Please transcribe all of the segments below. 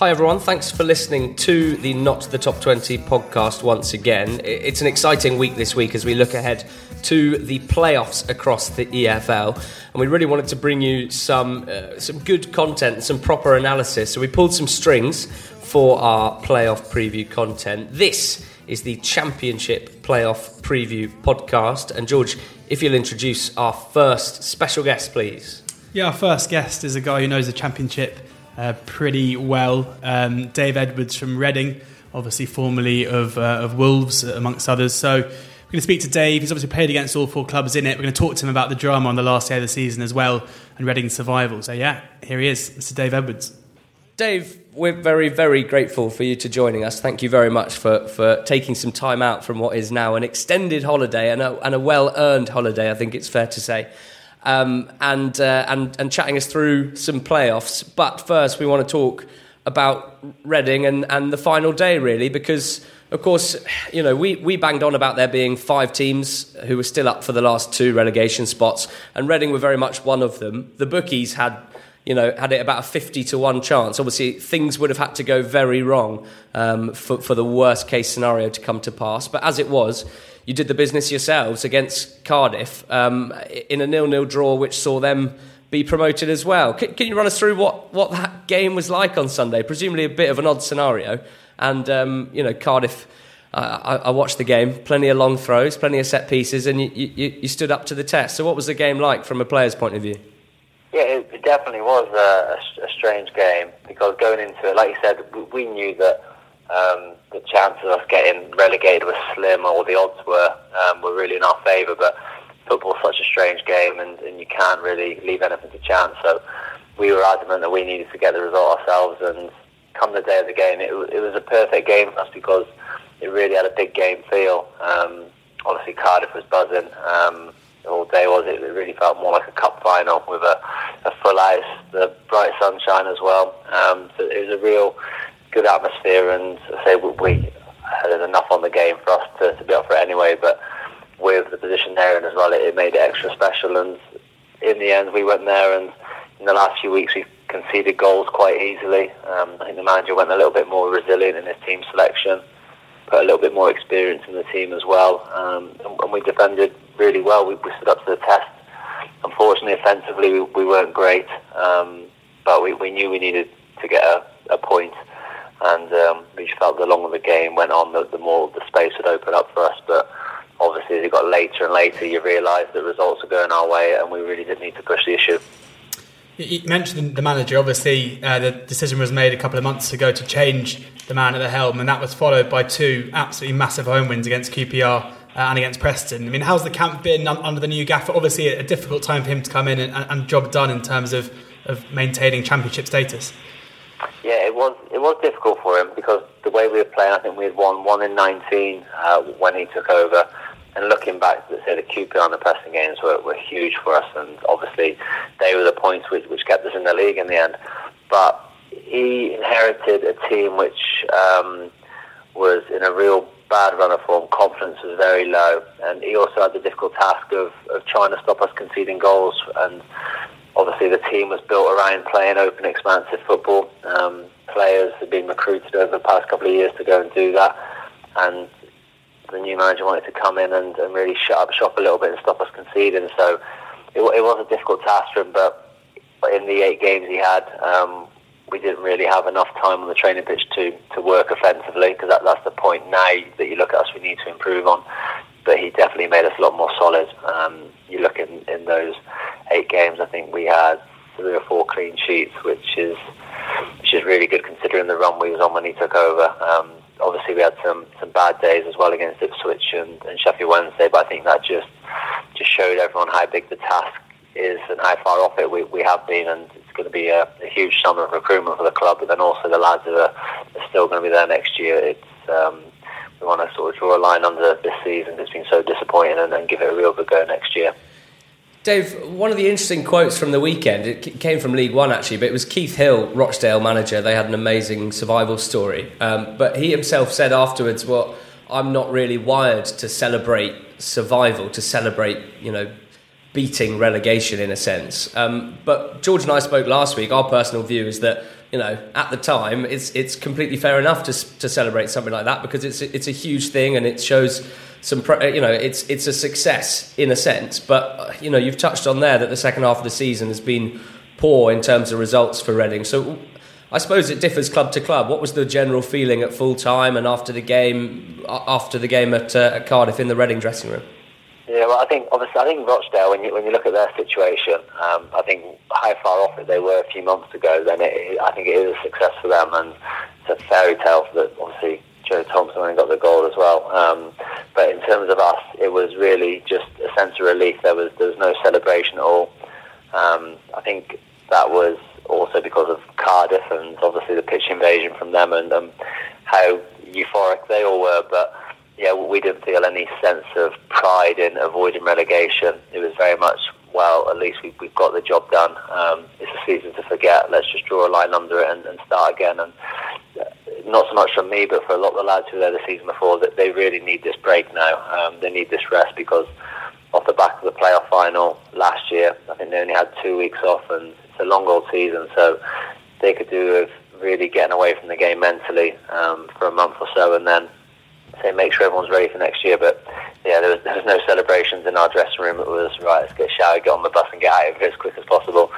Hi, everyone. Thanks for listening to the Not the Top 20 podcast once again. It's an exciting week this week as we look ahead to the playoffs across the EFL. And we really wanted to bring you some, uh, some good content, some proper analysis. So we pulled some strings for our playoff preview content. This is the Championship Playoff Preview podcast. And George, if you'll introduce our first special guest, please. Yeah, our first guest is a guy who knows the Championship uh, pretty well. Um, Dave Edwards from Reading, obviously formerly of, uh, of Wolves, amongst others. So we're going to speak to Dave. He's obviously played against all four clubs in it. We're going to talk to him about the drama on the last day of the season as well and Reading's survival. So, yeah, here he is, Mr. Dave Edwards. Dave, we're very, very grateful for you to joining us. Thank you very much for, for taking some time out from what is now an extended holiday and a, and a well earned holiday, I think it's fair to say um, and, uh, and, and chatting us through some playoffs. But first, we want to talk about Reading and, and the final day, really, because, of course, you know, we, we banged on about there being five teams who were still up for the last two relegation spots, and Reading were very much one of them. The bookies had you know, had it about a 50 to 1 chance. Obviously, things would have had to go very wrong um, for, for the worst case scenario to come to pass. But as it was, you did the business yourselves against Cardiff um, in a nil-nil draw, which saw them be promoted as well. Can, can, you run us through what, what that game was like on Sunday? Presumably a bit of an odd scenario, and um, you know Cardiff. Uh, I, I, watched the game. Plenty of long throws, plenty of set pieces, and you, you, you, stood up to the test. So, what was the game like from a player's point of view? Yeah, it, it definitely was a, a, strange game because going into it, like you said, we knew that um, the chances of us getting relegated were slim, or the odds were um, were really in our favour. But football's such a strange game, and, and you can't really leave anything to chance. So we were adamant that we needed to get the result ourselves. And come the day of the game, it, it was a perfect game for us because it really had a big game feel. Um, obviously, Cardiff was buzzing. Um, all day was it? It really felt more like a cup final with a, a full ice, the bright sunshine as well. Um, so it was a real good atmosphere, and I say we had enough on the game for us to, to be up for it anyway. But with the position there and as well, it, it made it extra special. And in the end, we went there, and in the last few weeks, we conceded goals quite easily. Um, I think the manager went a little bit more resilient in his team selection, put a little bit more experience in the team as well, um, and, and, we defended really well. We, we, stood up to the test. Unfortunately, offensively, we, we weren't great, um, but we, we knew we needed to get a, a point and um, we just felt the longer the game went on, the, the more the space would open up for us. But obviously, as it got later and later, you realise that results are going our way, and we really didn't need to push the issue. You mentioned the manager. Obviously, uh, the decision was made a couple of months ago to change the man at the helm, and that was followed by two absolutely massive home wins against QPR uh, and against Preston. I mean, how's the camp been under the new gaffer? Obviously, a difficult time for him to come in and, and job done in terms of, of maintaining championship status. Yeah, it was it was difficult for him because the way we were playing, I think we had won one in 19 uh, when he took over. And looking back, let's say the QPR and the Preston games were, were huge for us, and obviously they were the points which, which kept us in the league in the end. But he inherited a team which um, was in a real bad run of form. Confidence was very low, and he also had the difficult task of, of trying to stop us conceding goals. And obviously the team was built around playing open, expansive football. Um, players have been recruited over the past couple of years to go and do that, and the new manager wanted to come in and, and really shut up shop a little bit and stop us conceding. So it, it was a difficult task for him, but in the eight games he had, um, we didn't really have enough time on the training pitch to, to work offensively because that, that's the point now that you look at us we need to improve on. But he definitely made us a lot more solid. Um, you look in, in those eight games, I think we had three or four clean sheets, which is which is really good considering the run we was on when he took over. Um, obviously, we had some, some bad days as well against Ipswich and, and Sheffield Wednesday, but I think that just just showed everyone how big the task is and how far off it we, we have been, and it's going to be a, a huge summer of recruitment for the club. But then also the lads that are, are still going to be there next year. It's um, we want to sort of draw a line under this season that's been so disappointing and then give it a real good go next year. Dave, one of the interesting quotes from the weekend, it came from League One actually, but it was Keith Hill, Rochdale manager. They had an amazing survival story. Um, but he himself said afterwards, well, I'm not really wired to celebrate survival, to celebrate, you know, beating relegation in a sense. Um, but George and I spoke last week. Our personal view is that you know at the time it's it's completely fair enough to to celebrate something like that because it's it's a huge thing and it shows some you know it's it's a success in a sense. But you know you've touched on there that the second half of the season has been poor in terms of results for Reading. So I suppose it differs club to club. What was the general feeling at full time and after the game after the game at, uh, at Cardiff in the Reading dressing room? Yeah, well, I think obviously I think Rochdale. When you when you look at their situation, um, I think how far off it they were a few months ago. Then it, I think it is a success for them, and it's a fairy tale that obviously Joe Thompson only got the goal as well. Um, but in terms of us, it was really just a sense of relief. There was there was no celebration at all. Um, I think that was also because of Cardiff and obviously the pitch invasion from them and um, how euphoric they all were. But yeah, we didn't feel any sense of pride in avoiding relegation. It was very much, well, at least we, we've got the job done. Um, it's a season to forget. Let's just draw a line under it and, and start again. And uh, not so much from me, but for a lot of the lads who were there the season before, that they really need this break now. Um, they need this rest because off the back of the playoff final last year, I think they only had two weeks off, and it's a long old season, so they could do with really getting away from the game mentally um, for a month or so, and then say make sure everyone's ready for next year. But yeah, there was, there was no celebrations in our dressing room. It was right, let's get showered, get on the bus, and get out of here as quick as possible.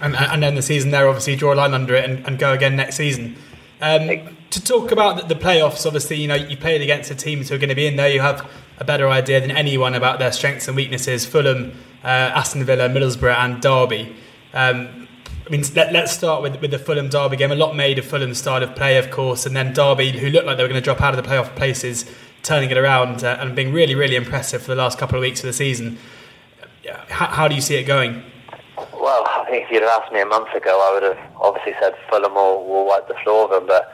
And, and then the season there, obviously, draw a line under it and, and go again next season. Um, to talk about the, playoffs, obviously, you know you played against the teams who are going to be in there. You have a better idea than anyone about their strengths and weaknesses. Fulham, uh, Aston Villa, Middlesbrough, and Derby. Um, I mean, let, us start with, with the Fulham Derby game. A lot made of Fulham's style of play, of course, and then Derby, who looked like they were going to drop out of the playoff places, turning it around uh, and being really, really impressive for the last couple of weeks of the season. How, how, do you see it going? Well, I think if you'd have asked me a month ago, I would have obviously said Fulham will, will wipe the floor of them, but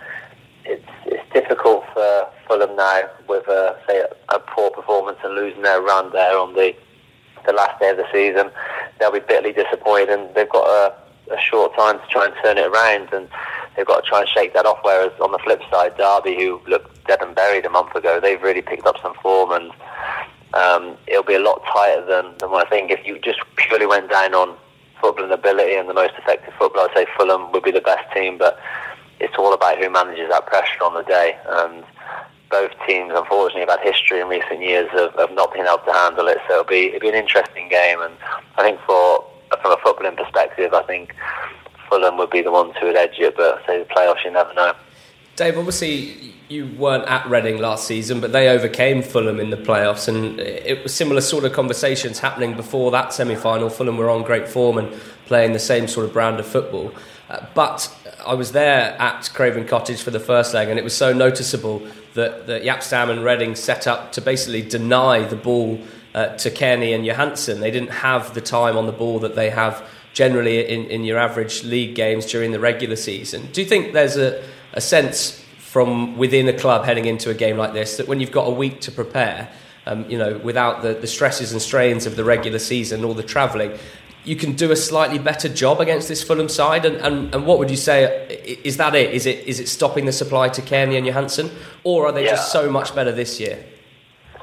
it's, it's difficult for Fulham now with, a, say, a, a poor performance and losing their run there on the the last day of the season. They'll be bitterly disappointed, and they've got a a short time to try and turn it around, and they've got to try and shake that off. Whereas on the flip side, Derby, who looked dead and buried a month ago, they've really picked up some form, and um, it'll be a lot tighter than, than what I think. If you just purely went down on footballing ability and the most effective football, I'd say Fulham would be the best team, but it's all about who manages that pressure on the day. And both teams, unfortunately, have had history in recent years of, of not being able to handle it. So it'll be it'll be an interesting game, and I think for from a footballing perspective, I think Fulham would be the ones who would edge it, but say the playoffs, you never know. Dave, obviously you weren't at Reading last season, but they overcame Fulham in the playoffs, and it was similar sort of conversations happening before that semi-final. Fulham were on great form and playing the same sort of brand of football. Uh, but I was there at Craven Cottage for the first leg, and it was so noticeable that, that Jaap Stam and Reading set up to basically deny the ball uh, to Cairney and Johansen. They didn't have the time on the ball that they have generally in, in your average league games during the regular season. Do you think there's a, a sense from within a club heading into a game like this that when you've got a week to prepare, um, you know, without the, the stresses and strains of the regular season or the travelling, you can do a slightly better job against this Fulham side? And, and, and what would you say? Is that it? Is it is it stopping the supply to Cairney and Johansen? Or are they yeah. just so much better this year?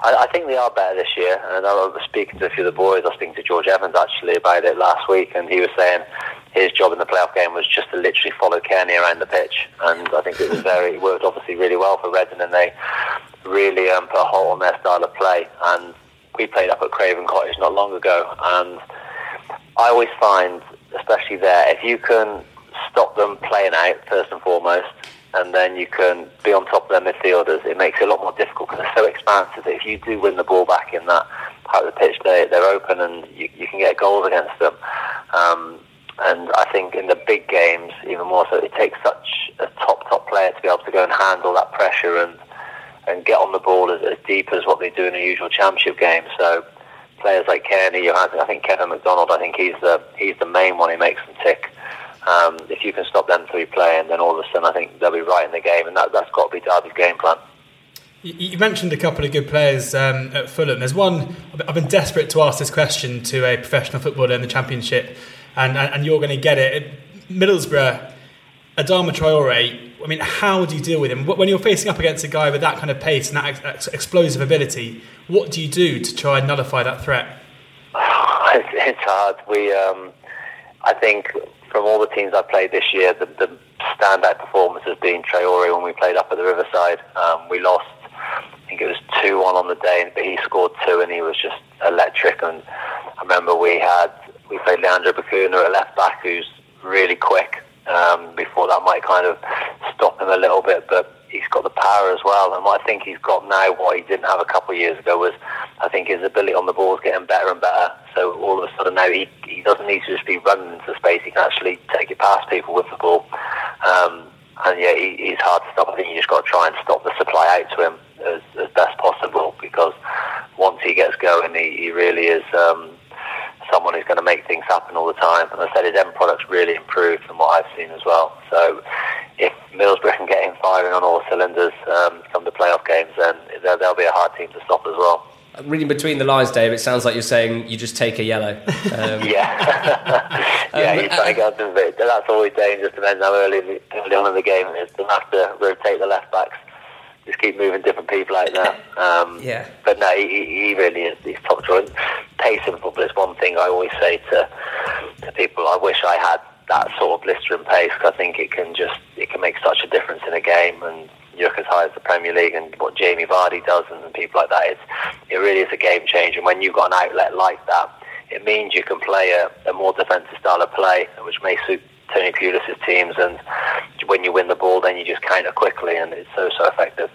I, I, think they are better this year. And I was speaking to a few of the boys. I was speaking to George Evans actually about it last week, and he was saying his job in the playoff game was just to literally follow Cairney around the pitch. And I think it was very worked obviously really well for Reading, and they really um, put a halt on their style of play. And we played up at Craven Cottage not long ago, and I always find, especially there, if you can stop them playing out first and foremost and then you can be on top of their midfielders. It makes it a lot more difficult because they're so expansive that if you do win the ball back in that part of the pitch, they, they're open and you, you can get goals against them. Um, and I think in the big games, even more so, it takes such a top, top player to be able to go and handle that pressure and, and get on the ball as, as deep as what they do in a usual championship game. So players like Cairney, I think Kevin McDonald, I think he's the, he's the main one who makes them tick. Um, if you can stop them three playing, then all of a sudden I think they'll be right in the game, and that, that's got to be Derby's game plan. You mentioned a couple of good players um, at Fulham. There's one, I've been desperate to ask this question to a professional footballer in the Championship, and, and you're going to get it. Middlesbrough, Adama Traore, I mean, how do you deal with him? When you're facing up against a guy with that kind of pace and that ex- explosive ability, what do you do to try and nullify that threat? it's, it's hard. We, um, I think, from all the teams I've played this year, the, the standout performance has been Traore when we played up at the Riverside. Um, we lost, I think it was two one on the day, but he scored two, and he was just electric. And I remember we had we played Leandro Bacuna at left back, who's really quick. Um, before that might kind of stop him a little bit, but he's got the power as well. And what I think he's got now, what he didn't have a couple of years ago, was I think his ability on the ball is getting better and better. So all of a sudden now he, he doesn't need to just be running into space. He can actually take it past people with the ball. Um, and yeah, he, he's hard to stop. I think you just got to try and stop the supply out to him as, as best possible because once he gets going, he, he really is. Um, someone who's going to make things happen all the time. And I said his end product's really improved from what I've seen as well. So if Middlesbrough can get him firing on all cylinders um, come the playoff games, then they'll, they'll be a hard team to stop as well. Reading between the lines, Dave, it sounds like you're saying you just take a yellow. Um, yeah, yeah, um, you try to get them, but that's always dangerous. Depends how early, early on in the game it is. They have to rotate the left backs just keep moving different people out there. Um, yeah. But no, he, he really is. He's top drawer. Pace in football is one thing I always say to to people. I wish I had that sort of blistering pace because I think it can just it can make such a difference in a game. And you look as high as the Premier League and what Jamie Vardy does and, people like that. It's it really is a game changer. And when you've got an outlet like that, it means you can play a, a more defensive style of play, which may suit Tony Pulis' teams. And when you win the ball, then you just counter quickly, and it's so so effective.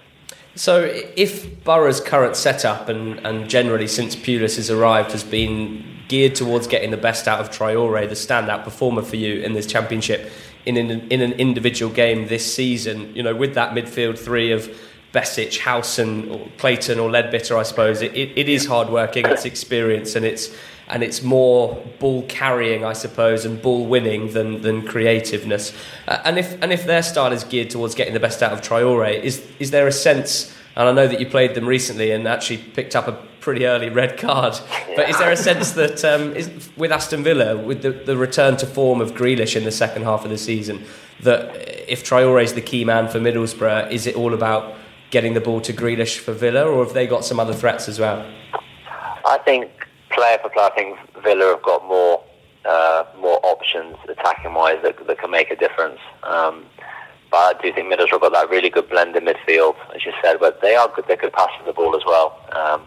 So, if Borough's current setup and, and generally since Pulis has arrived has been geared towards getting the best out of Traore, the standout performer for you in this championship, in an, in an individual game this season, you know, with that midfield three of Besic, Howson, or Clayton, or Leadbitter, I suppose it, it, it is hard working, it's experience, and it's and it's more ball carrying, I suppose, and ball winning than, than creativeness. Uh, and if and if their style is geared towards getting the best out of Traore, is is there a sense? And I know that you played them recently and actually picked up a pretty early red card. But is there a sense that um, is, with Aston Villa, with the, the return to form of Grealish in the second half of the season, that if Traore is the key man for Middlesbrough, is it all about getting the ball to Grealish for Villa, or have they got some other threats as well? I think player for player, I think Villa have got more uh, more options attacking wise that, that can make a difference. Um, but I do think Middlesbrough got that really good blend in midfield, as you said. But they are good; they could pass the ball as well. Um,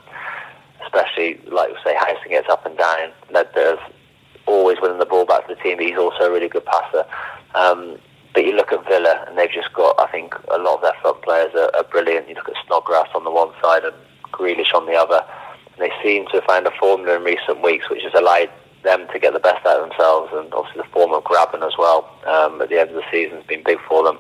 especially like we say, Howson gets up and down. There's always winning the ball back to the team. But he's also a really good passer. Um, but you look at Villa, and they've just got, I think, a lot of their front players are, are brilliant. You look at Snodgrass on the one side and Grealish on the other. And they seem to have found a formula in recent weeks which has allowed them to get the best out of themselves. And obviously, the form of Grabban as well um, at the end of the season has been big for them.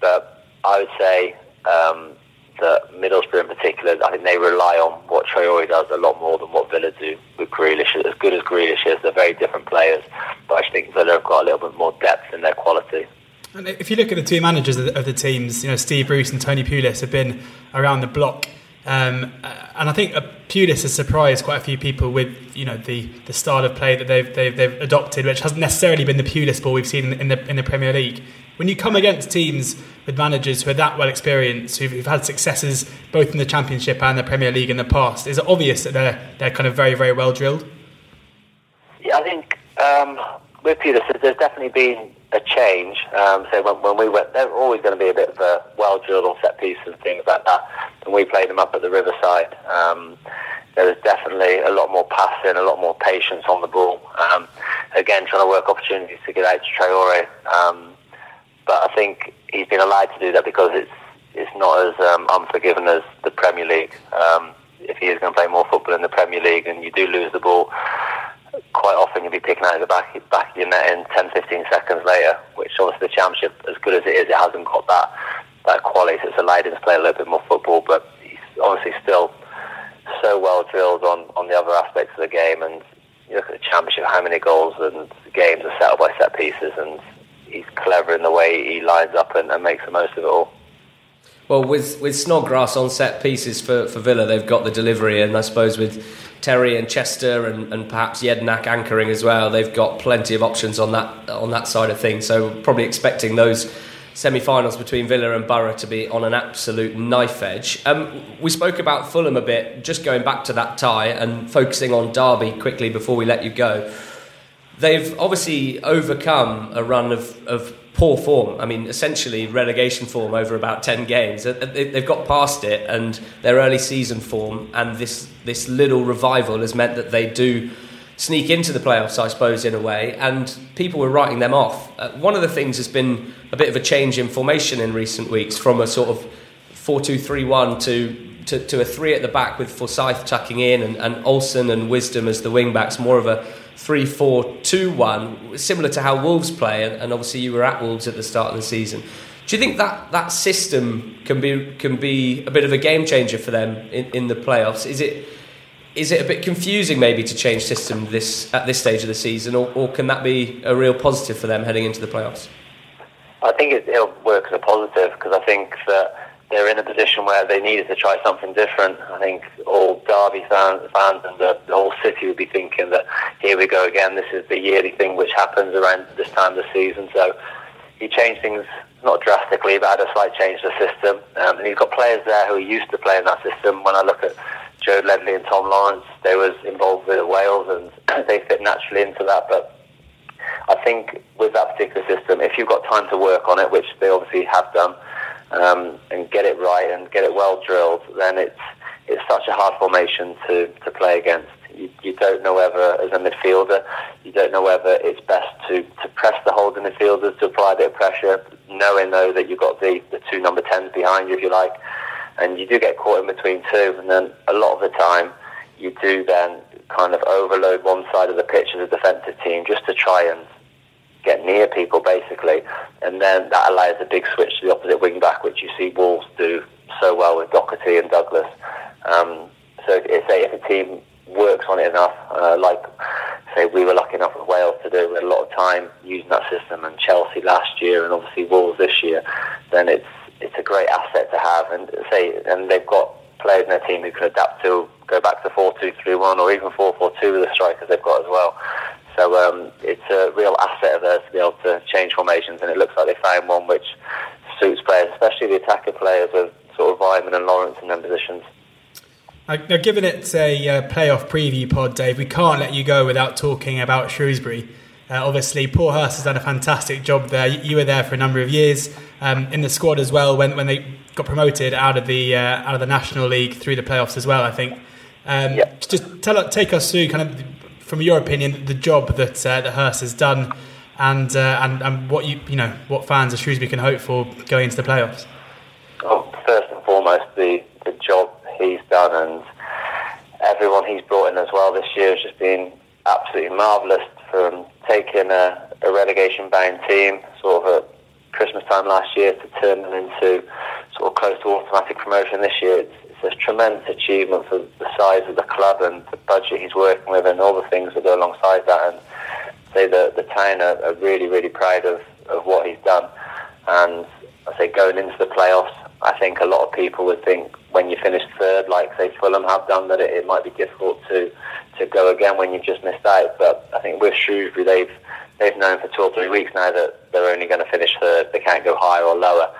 But I would say um, that Middlesbrough in particular, I think they rely on what Traore does a lot more than what Villa do with Grealish. As good as Grealish is, they're very different players. But I think Villa have got a little bit more depth in their quality. And if you look at the two managers of the, teams, you know Steve Bruce and Tony Pulis have been around the block um, and I think uh, Pulis has surprised quite a few people with you know the, the style of play that they've, they've, they've adopted, which hasn't necessarily been the Pulis ball we've seen in the in the Premier League. When you come against teams with managers who are that well experienced, who've, who've had successes both in the Championship and the Premier League in the past, is it obvious that they're they're kind of very very well drilled? Yeah, I think um, with Pulis, there's definitely been a change. Um, so when, when we went, they're always going to be a bit of a well drilled on set pieces and things like that. And we played them up at the Riverside. Um, there was definitely a lot more passing, a lot more patience on the ball. Um, again, trying to work opportunities to get out to Traore. But I think he's been allowed to do that because it's it's not as um, unforgiving as the Premier League. Um, if he is going to play more football in the Premier League and you do lose the ball, quite often you'll be picking out of the back, back of your net in 10, 15 seconds later, which obviously the championship, as good as it is, it hasn't got that, that quality. So it's allowed him to play a little bit more football, but he's obviously still so well drilled on, on the other aspects of the game. And you look at the championship, how many goals and games are settled by set pieces, and he's clever in the way he lines up and, and makes the most of it all. Well, with with Snodgrass on set pieces for, for Villa, they've got the delivery, and I suppose with Terry and Chester and, and perhaps Jedinak anchoring as well, they've got plenty of options on that on that side of things. So probably expecting those semi-finals between Villa and Borough to be on an absolute knife edge. Um, we spoke about Fulham a bit, just going back to that tie and focusing on Derby quickly before we let you go. They've obviously overcome a run of, of poor form. I mean, essentially relegation form over about ten games. They've got past it, and their early season form and this this little revival has meant that they do sneak into the playoffs, I suppose, in a way. And people were writing them off. Uh, one of the things has been a bit of a change in formation in recent weeks, from a sort of four-two-three-one to to, to a three at the back with Forsyth tucking in and, and Olsson and Wisdom as the wing backs, more of a 3 4 2 1, similar to how Wolves play, and, and, obviously you were at Wolves at the start of the season. Do you think that, that system can be can be a bit of a game changer for them in, in the playoffs? Is it is it a bit confusing maybe to change system this at this stage of the season, or, or can that be a real positive for them heading into the playoffs? I think it, it'll work as a positive because I think that they're in a position where they needed to try something different. I think all Derby fans, fans and the, the, whole city would be thinking that here we go again. This is the yearly thing which happens around this time of the season. So he changed things not drastically, but had a slight change to the system. Um, and he's got players there who are used to playing that system. When I look at Joe Ledley and Tom Lawrence, they was involved with Wales and they fit naturally into that. But I think with that particular system, if you've got time to work on it, which they obviously have done um, and get it right and get it well drilled, then it's it's such a hard formation to, to play against. You, you don't know whether, as a midfielder, you don't know whether it's best to, to press the holding midfielders to apply a bit of pressure, knowing though that you've got the, the two number tens behind you, if you like, and you do get caught in between two, and then a lot of the time you do then kind of overload one side of the pitch as a defensive team just to try and get near people basically, and then that allows a big switch to the opposite wing back, which you see Wolves do so well with Doherty and Douglas. Um, so if, say if a team works on it enough, uh, like say we were lucky enough with Wales to do, a lot of time using that system, and Chelsea last year, and obviously Wolves this year, then it's it's a great asset to have, and say and they've got players in their team who can adapt to go back to four two three one or even four four two with the strikers they've got as well. So um, it's a real asset of theirs to be able to change formations, and it looks like they found one which suits players, especially the attacker players with sort of Weimann and Lawrence in their positions. Now, given it's a uh, playoff preview pod, Dave, we can't let you go without talking about Shrewsbury. Uh, obviously, Paul Hurst has done a fantastic job there. You, were there for a number of years um, in the squad as well when, when they got promoted out of the uh, out of the National League through the playoffs as well. I think. Um, yeah. Just tell take us through kind of from your opinion, the job that uh, Hurst has done, and uh, and and what you you know what fans of Shrewsbury can hope for going into the playoffs. Oh, first and foremost, the the job he's done and everyone he's brought in as well this year has just been absolutely marvellous. From taking a, a relegation bound team, sort of at Christmas time last year, to turn them into sort of close to automatic promotion this year. It's, a tremendous achievement for the size of the club and the budget he's working with and all the things that go alongside that. And say the the town are, are really really proud of, of what he's done. And I say going into the playoffs, I think a lot of people would think when you finish third, like say Fulham have done, that it, it might be difficult to to go again when you've just missed out. But I think with Shrewsbury, they've they've known for two or three weeks now that they're only going to finish third. They can't go higher or lower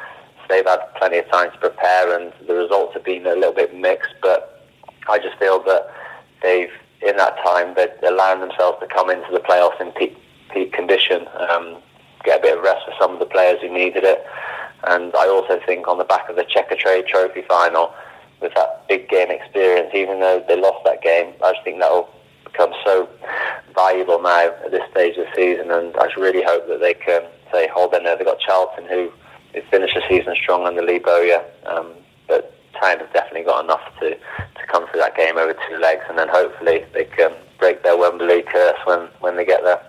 they've had plenty of time to prepare, and the results have been a little bit mixed. But I just feel that they've, in that time, they're allowing themselves to come into the playoffs in peak, peak condition, um, get a bit of rest for some of the players who needed it. And I also think on the back of the Checkatrade Trophy final, with that big game experience, even though they lost that game, I just think that will become so valuable now at this stage of the season. And I just really hope that they can say hold their nerve. They've got Charlton who they finished the season strong under Lee Bowyer, um, but Tyne have definitely got enough to, to come through that game over two legs, and then hopefully they can break their Wembley curse when, when they get there.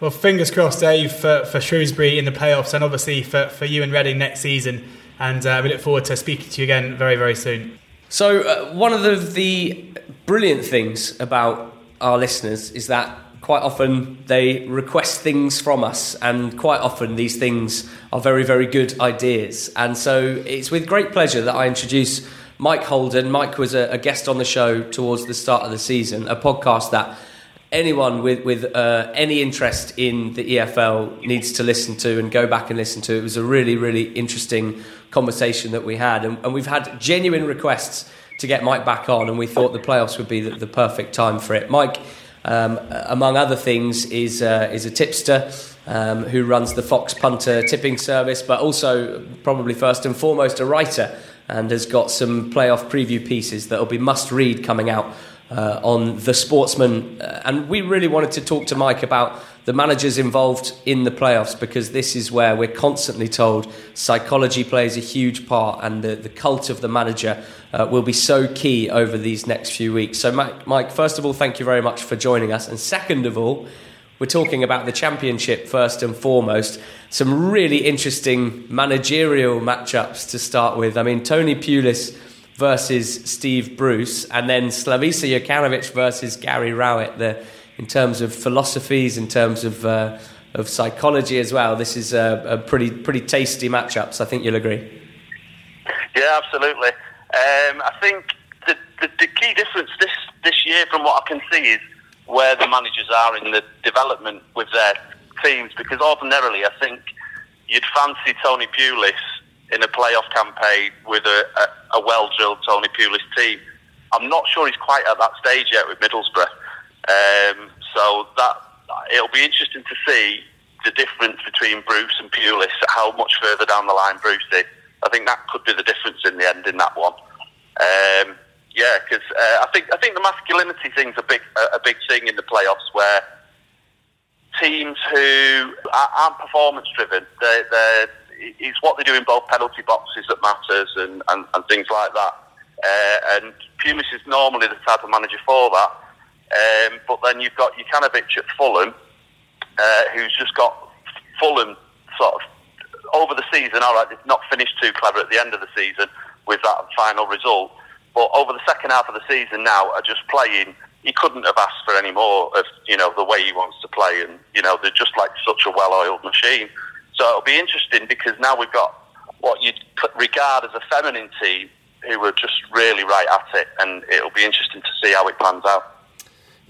Well, fingers crossed, Dave, for, for Shrewsbury in the playoffs, and obviously for, for you and Reading next season. And uh, we look forward to speaking to you again very, very soon. So, uh, one of the, the brilliant things about our listeners is that quite often they request things from us, and quite often these things are very, very good ideas. And so it's with great pleasure that I introduce Mike Holden. Mike was a, a guest on the show towards the start of the season, a podcast that anyone with with uh, any interest in the EFL needs to listen to and go back and listen to. It was a really really interesting conversation that we had, and, and we've had genuine requests to get Mike back on, and we thought the playoffs would be the, the perfect time for it. Mike, um, among other things, is uh, is a tipster. Um, who runs the Fox Punter tipping service, but also, probably first and foremost, a writer and has got some playoff preview pieces that will be must read coming out uh, on The Sportsman. Uh, and we really wanted to talk to Mike about the managers involved in the playoffs because this is where we're constantly told psychology plays a huge part and the, the cult of the manager uh, will be so key over these next few weeks. So, Mike, Mike, first of all, thank you very much for joining us. And second of all, we're talking about the championship first and foremost. Some really interesting managerial matchups to start with. I mean, Tony Pulis versus Steve Bruce, and then Slavisa Jokanovic versus Gary Rowett. The, in terms of philosophies, in terms of uh, of psychology as well, this is a, a, pretty pretty tasty matchups. I think you'll agree. Yeah, absolutely. Um, I think the, the, the key difference this this year, from what I can see, is where the managers are in the development with their teams. Because ordinarily, I think you'd fancy Tony Pulis in a playoff campaign with a, a, a well-drilled Tony Pulis team. I'm not sure he's quite at that stage yet with Middlesbrough. Um, so that it'll be interesting to see the difference between Bruce and Pulis. How much further down the line Bruce is. I think that could be the difference in the end in that one. Um, yeah, because uh, I think I think the masculinity thing's a big a, big thing in the playoffs where teams who aren't performance driven, they it's what they do in both penalty boxes that matters and, and, and things like that. Uh, and Pulis is normally the type of manager for that. Um, but then you've got Jokanovic at Fulham, uh, who's just got Fulham sort of over the season. All right, not finished too clever at the end of the season with that final result. But over the second half of the season now are just playing. He couldn't have asked for any more of you know the way he wants to play, and you know they're just like such a well-oiled machine. So it'll be interesting because now we've got what you'd regard as a feminine team who are just really right at it, and it'll be interesting to see how it pans out.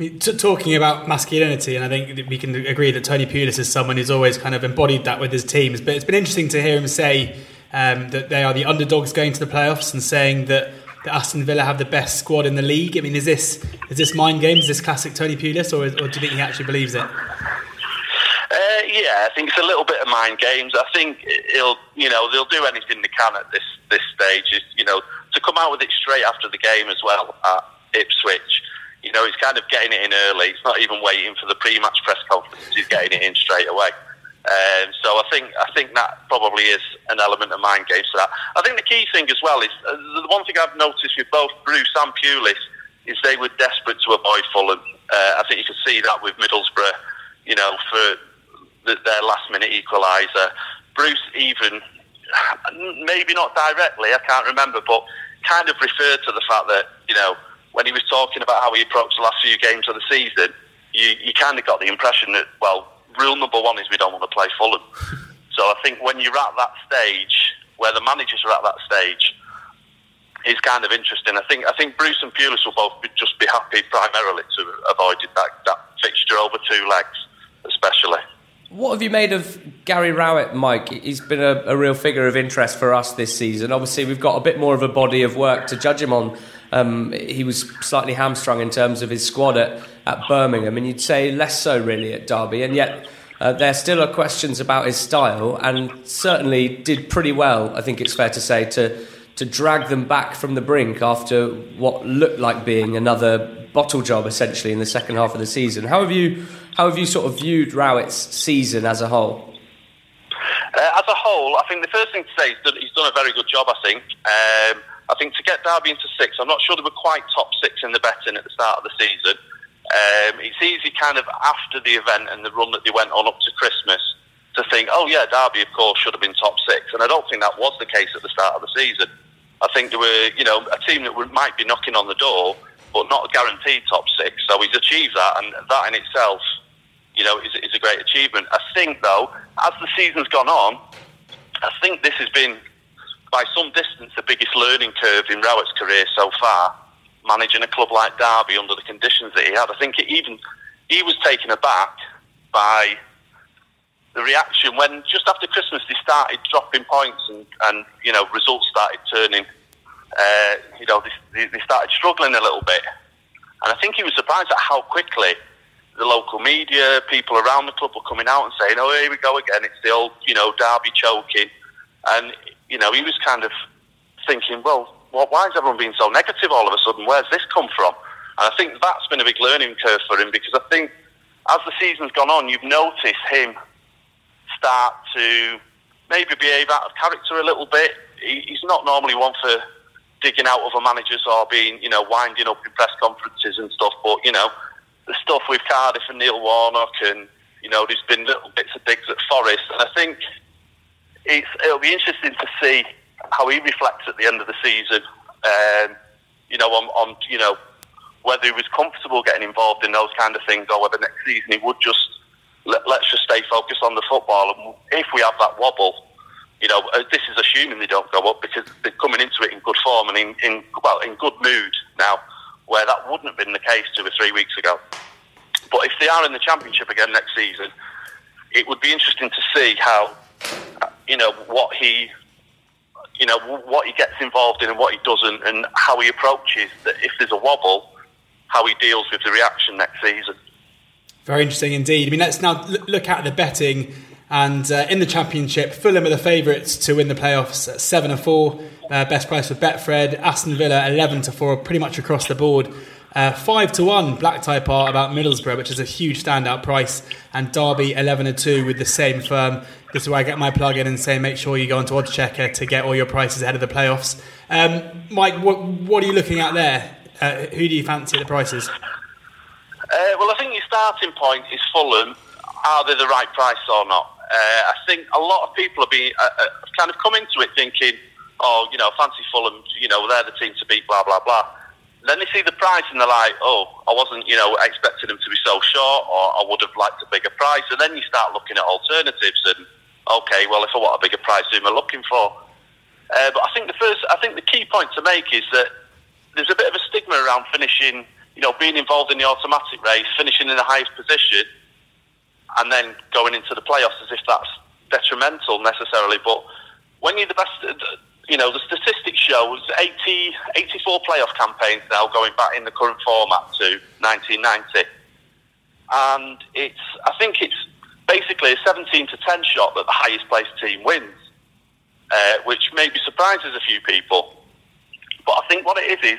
Talking about masculinity, and I think we can agree that Tony Pulis is someone who's always kind of embodied that with his teams. But it's been interesting to hear him say um, that they are the underdogs going to the playoffs, and saying that that Aston Villa have the best squad in the league? I mean, is this is this mind games? Is this classic Tony Pulis, or, or do you think he actually believes it? Uh, yeah, I think it's a little bit of mind games. I think he'll, you know, they'll do anything they can at this this stage. Is you know to come out with it straight after the game as well at Ipswich. You know, he's kind of getting it in early. He's not even waiting for the pre-match press conference. He's getting it in straight away. Um, so I think I think that probably is an element of mind games that. I think the key thing as well is uh, the one thing I've noticed with both Bruce and Pulis is they were desperate to avoid Fulham. Uh, I think you could see that with Middlesbrough, you know, for the, their last minute equaliser. Bruce even, maybe not directly, I can't remember, but kind of referred to the fact that, you know, when he was talking about how he approached the last few games of the season, you, you kind of got the impression that, well, rule number one is we don't want to play Fulham. So I think when you're at that stage, where the managers are at that stage, it's kind of interesting. I think I think Bruce and Pulis will both be, just be happy primarily to avoid that, that fixture over two legs, especially. What have you made of Gary Rowett, Mike? He's been a, a, real figure of interest for us this season. Obviously, we've got a bit more of a body of work to judge him on. Um, he was slightly hamstrung in terms of his squad at, at Birmingham, and you'd say less so really at Derby, and yet. Uh, there still are questions about his style, and certainly did pretty well. I think it's fair to say to to drag them back from the brink after what looked like being another bottle job, essentially in the second half of the season. How have you how have you sort of viewed Rowett's season as a whole? Uh, as a whole, I think the first thing to say is that he's done a very good job. I think. Um, I think to get Derby into six, I'm not sure they were quite top six in the betting at the start of the season. Um, it's easy, kind of after the event and the run that they went on up to Christmas, to think, oh yeah, Derby of course should have been top six, and I don't think that was the case at the start of the season. I think there were, you know, a team that might be knocking on the door, but not guaranteed top six. So he's achieved that, and that in itself, you know, is, is a great achievement. I think though, as the season's gone on, I think this has been by some distance the biggest learning curve in Rowett's career so far. Managing a club like Derby under the conditions that he had, I think it even he was taken aback by the reaction when just after Christmas they started dropping points and, and you know results started turning. Uh, you know they, they started struggling a little bit, and I think he was surprised at how quickly the local media, people around the club were coming out and saying, "Oh, here we go again. It's the old you know Derby choking," and you know he was kind of thinking, "Well, why is everyone being so negative all of a sudden? Where's this come from?" And I think that's been a big learning curve for him because I think as the season's gone on, you've noticed him start to maybe behave out of character a little bit. He, he's not normally one for digging out other managers or being, you know, winding up in press conferences and stuff. But you know, the stuff with Cardiff and Neil Warnock, and you know, there's been little bits of digs at Forest, and I think it's it'll be interesting to see how he reflects at the end of the season. Um, you know, on, on you know whether he was comfortable getting involved in those kind of things, or whether next season he would just let, us just stay focused on the football. And if we have that wobble, you know, uh, this is assuming they don't go up because they're coming into it in good form and in, in well in good mood now, where that wouldn't have been the case two or three weeks ago. But if they are in the championship again next season, it would be interesting to see how, you know, what he, you know, what he gets involved in and what he doesn't, and how he approaches that. If there's a wobble, how he deals with the reaction next season. Very interesting indeed. I mean, let's now look at the betting. And uh, in the championship, Fulham are the favourites to win the playoffs at seven to four. Uh, best price for Betfred. Aston Villa eleven to four, pretty much across the board. Uh, five to one, black type are about Middlesbrough, which is a huge standout price, and Derby eleven to two with the same firm. This is where I get my plug in and say make sure you go onto Oddschecker to get all your prices ahead of the playoffs. Um, Mike, what, what, are you looking at there? Uh, who do you fancy at the prices? Uh, well, I think your starting point is Fulham. Are they the right price or not? Uh, I think a lot of people have been uh, uh, kind of come into it thinking, oh, you know, fancy Fulham, you know, they're the team to beat, blah blah blah. Then they see the price and they're like, oh, I wasn't, you know, expecting them to be so short, or I would have liked a bigger price. And then you start looking at alternatives and, okay, well, if I want a bigger price, who am I looking for? Uh, but I think the first, I think the key point to make is that there's a bit of a stigma around finishing you know, being involved in the automatic race, finishing in the highest position, and then going into the playoffs as if that's detrimental necessarily. But when you're the best, you know, the statistics show 80, 84 playoff campaigns now going back in the current format to 1990. And it's, I think it's basically a 17 to 10 shot that the highest placed team wins, uh, which maybe surprises a few people. But I think what it is is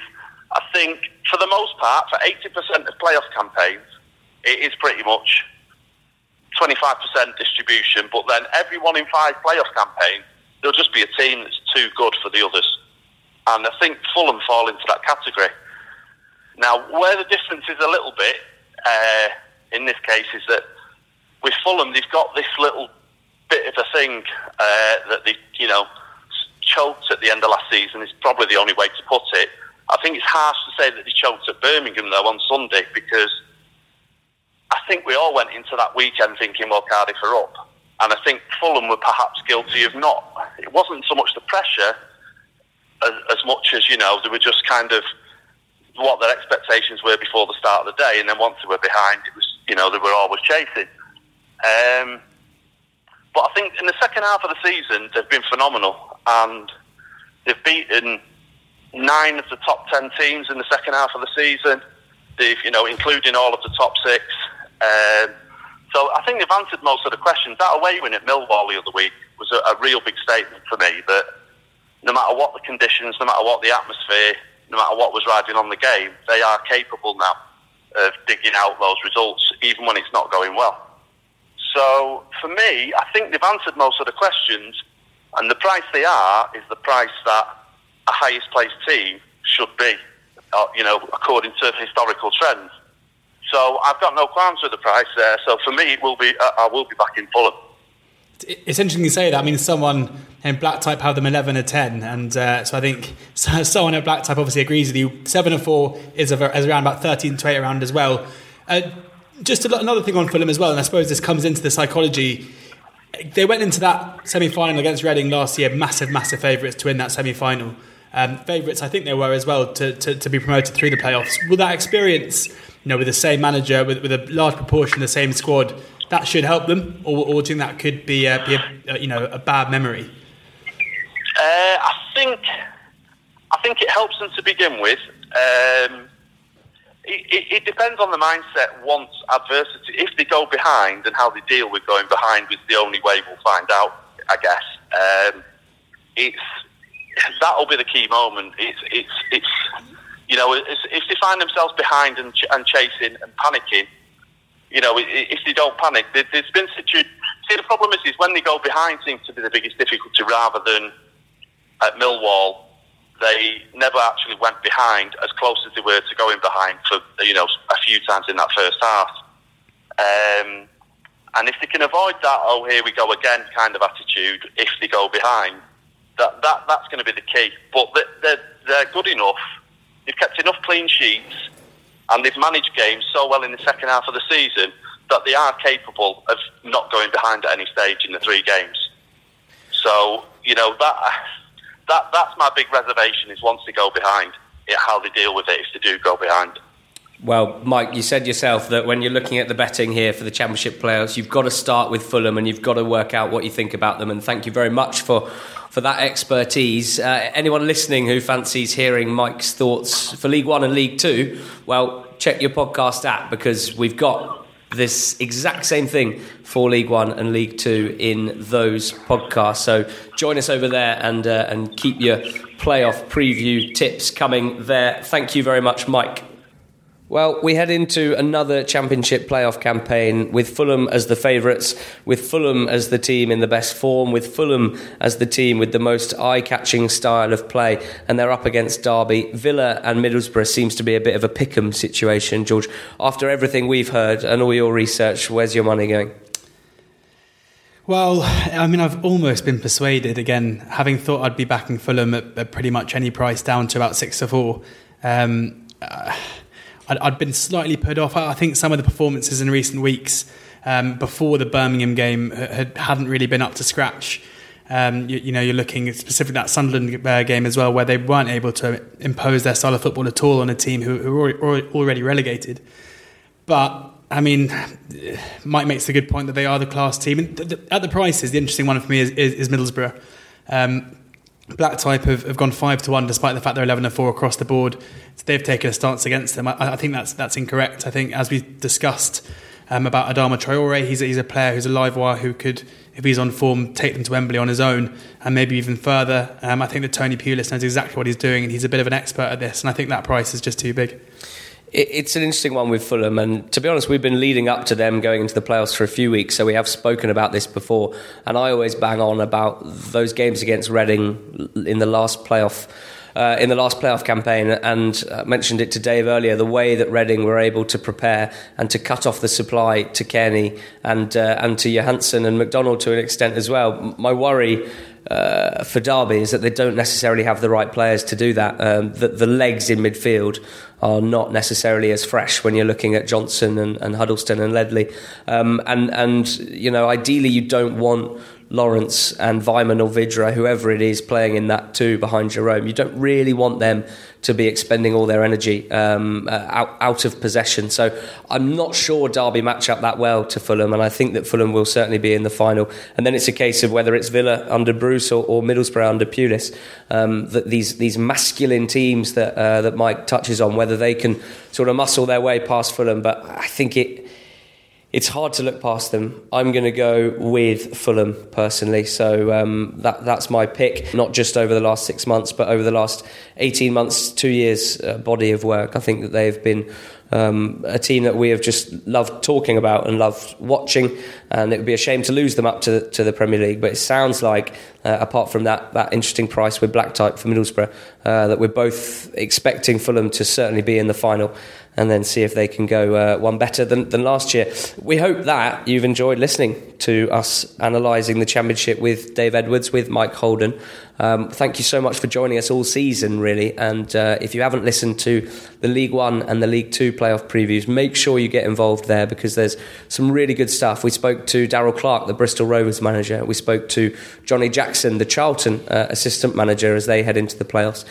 I think for the most part, for 80% of playoff campaigns, it is pretty much 25% distribution, but then every one in five playoff campaigns, there'll just be a team that's too good for the others. And I think Fulham fall into that category. Now, where the difference is a little bit uh, in this case is that with Fulham, they've got this little bit of a thing uh, that they, you know, choked at the end of last season is probably the only way to put it I think it's harsh to say that they choked at Birmingham though on Sunday because I think we all went into that weekend thinking, well, Cardiff are up. And I think Fulham were perhaps guilty of not. It wasn't so much the pressure as, as much as, you know, they were just kind of what their expectations were before the start of the day. And then once they were behind, it was, you know, they were always chasing. Um, but I think in the second half of the season, they've been phenomenal. And they've beaten nine of the top ten teams in the second half of the season. They've, you know, including all of the top six. Um, so I think they've answered most of the questions. That away win at Millwall the other week was a, a real big statement for me that no matter what the conditions, no matter what the atmosphere, no matter what was riding on the game, they are capable now of digging out those results, even when it's not going well. So for me, I think they've answered most of the questions, and the price they are is the price that a highest placed team should be, uh, you know, according to historical trends. So I've got no qualms with the price there. So for me, it will be uh, I will be back in Fulham. It's interesting you say that. I mean, someone in black type had them 11 or 10. And uh, so I think someone in black type obviously agrees with you. 7 or 4 is, a, is around about 13 to 8 around as well. Uh, just another thing on Fulham as well, and I suppose this comes into the psychology. They went into that semi final against Reading last year, massive, massive favourites to win that semi final. um, favourites. I think they were as well to, to, to, be promoted through the playoffs. Will that experience, you know, with the same manager, with, with a large proportion of the same squad, that should help them, or, or do you think that could be, a, be a, you know, a bad memory? Uh, I think I think it helps them to begin with. Um, it, it, depends on the mindset once adversity. If they go behind and how they deal with going behind is the only way we'll find out. I guess um, it's that'll be the key moment. It's it's it's you know if they find themselves behind and, ch- and chasing and panicking, you know if they don't panic, there's been situations. See, the problem is, is when they go behind seems to be the biggest difficulty rather than at Millwall they never actually went behind as close as they were to going behind for you know a few times in that first half. Um, and if they can avoid that, oh here we go again kind of attitude, if they go behind, that, that that's going to be the key. But they're, they're good enough. They've kept enough clean sheets, and they've managed games so well in the second half of the season that they are capable of not going behind at any stage in the three games. So you know that that that's my big reservation is once they go behind, it, how they deal with it if they do go behind. Well, Mike, you said yourself that when you're looking at the betting here for the Championship players, you've got to start with Fulham and you've got to work out what you think about them. And thank you very much for, for that expertise. Uh, anyone listening who fancies hearing Mike's thoughts for League One and League Two, well, check your podcast app because we've got this exact same thing for League One and League Two in those podcasts. So join us over there and uh, and keep your playoff preview tips coming there. Thank you very much, Mike. Well, we head into another championship playoff campaign with Fulham as the favourites, with Fulham as the team in the best form, with Fulham as the team with the most eye catching style of play, and they're up against Derby. Villa and Middlesbrough seems to be a bit of a pick 'em situation, George. After everything we've heard and all your research, where's your money going? Well, I mean, I've almost been persuaded again, having thought I'd be backing Fulham at, at pretty much any price down to about six to four. Um, uh, I'd, I'd been slightly put off. I think some of the performances in recent weeks um, before the Birmingham game had, hadn't really been up to scratch. Um, you, you, know, you're looking specifically that Sunderland uh, game as well, where they weren't able to impose their style of football at all on a team who, who were already relegated. But I mean, Mike makes a good point that they are the class team. And at the prices, the interesting one for me is, is, is Middlesbrough. Um, Black Type have, have gone five to one, despite the fact they're eleven to four across the board. So they've taken a stance against them. I, I, think that's that's incorrect. I think, as we discussed um, about Adama Traore, he's a, he's a player who's a live wire who could, if he's on form, take them to Wembley on his own and maybe even further. Um, I think that Tony Pulis knows exactly what he's doing, and he's a bit of an expert at this. And I think that price is just too big it's an interesting one with Fulham, and to be honest, we've been leading up to them going into the playoffs for a few weeks, so we have spoken about this before. And I always bang on about those games against Reading in the last playoff. Uh, in the last playoff campaign, and uh, mentioned it to Dave earlier, the way that Reading were able to prepare and to cut off the supply to Cairney and uh, and to Johansen and McDonald to an extent as well. My worry uh, for Derby is that they don't necessarily have the right players to do that. Um, the, the, legs in midfield are not necessarily as fresh when you're looking at Johnson and, and Huddlestone and Ledley. Um, and, and, you know, ideally you don't want Lawrence and Weimann or Vydra, whoever it is, playing in that two behind Jerome. You don't really want them to be expending all their energy um, uh, out, out of possession. So I'm not sure Derby match up that well to Fulham, and I think that Fulham will certainly be in the final. And then it's a case of whether it's Villa under Bruce or, or Middlesbrough under Pulis. Um, that these these masculine teams that uh, that Mike touches on, whether they can sort of muscle their way past Fulham. But I think it it's hard to look past them. I'm going to go with Fulham personally. So um, that that's my pick. Not just over the last six months, but over the last 18 months, two years uh, body of work. I think that they've been um, a team that we have just loved talking about and loved watching. And it would be a shame to lose them up to to the Premier League. But it sounds like, uh, apart from that that interesting price with black type for Middlesbrough, uh, that we're both expecting Fulham to certainly be in the final. And then see if they can go uh, one better than, than last year. We hope that you've enjoyed listening to us analysing the Championship with Dave Edwards, with Mike Holden. Um, thank you so much for joining us all season, really. And uh, if you haven't listened to the League One and the League Two playoff previews, make sure you get involved there because there's some really good stuff. We spoke to Darrell Clarke, the Bristol Rovers manager. We spoke to Johnny Jackson, the Charlton uh, assistant manager, as they head into the playoffs.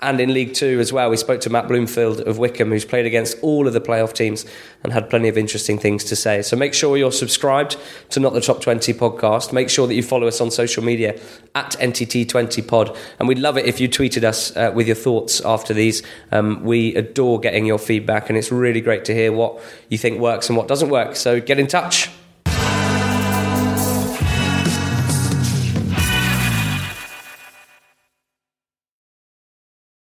And in League Two as well, we spoke to Matt Bloomfield of Wycombe, who's played against all of the playoff teams and had plenty of interesting things to say. So make sure you're subscribed to Not the Top 20 podcast. Make sure that you follow us on social media at NTT20pod. And we'd love it if you tweeted us uh, with your thoughts after these. Um, we adore getting your feedback, and it's really great to hear what you think works and what doesn't work. So get in touch.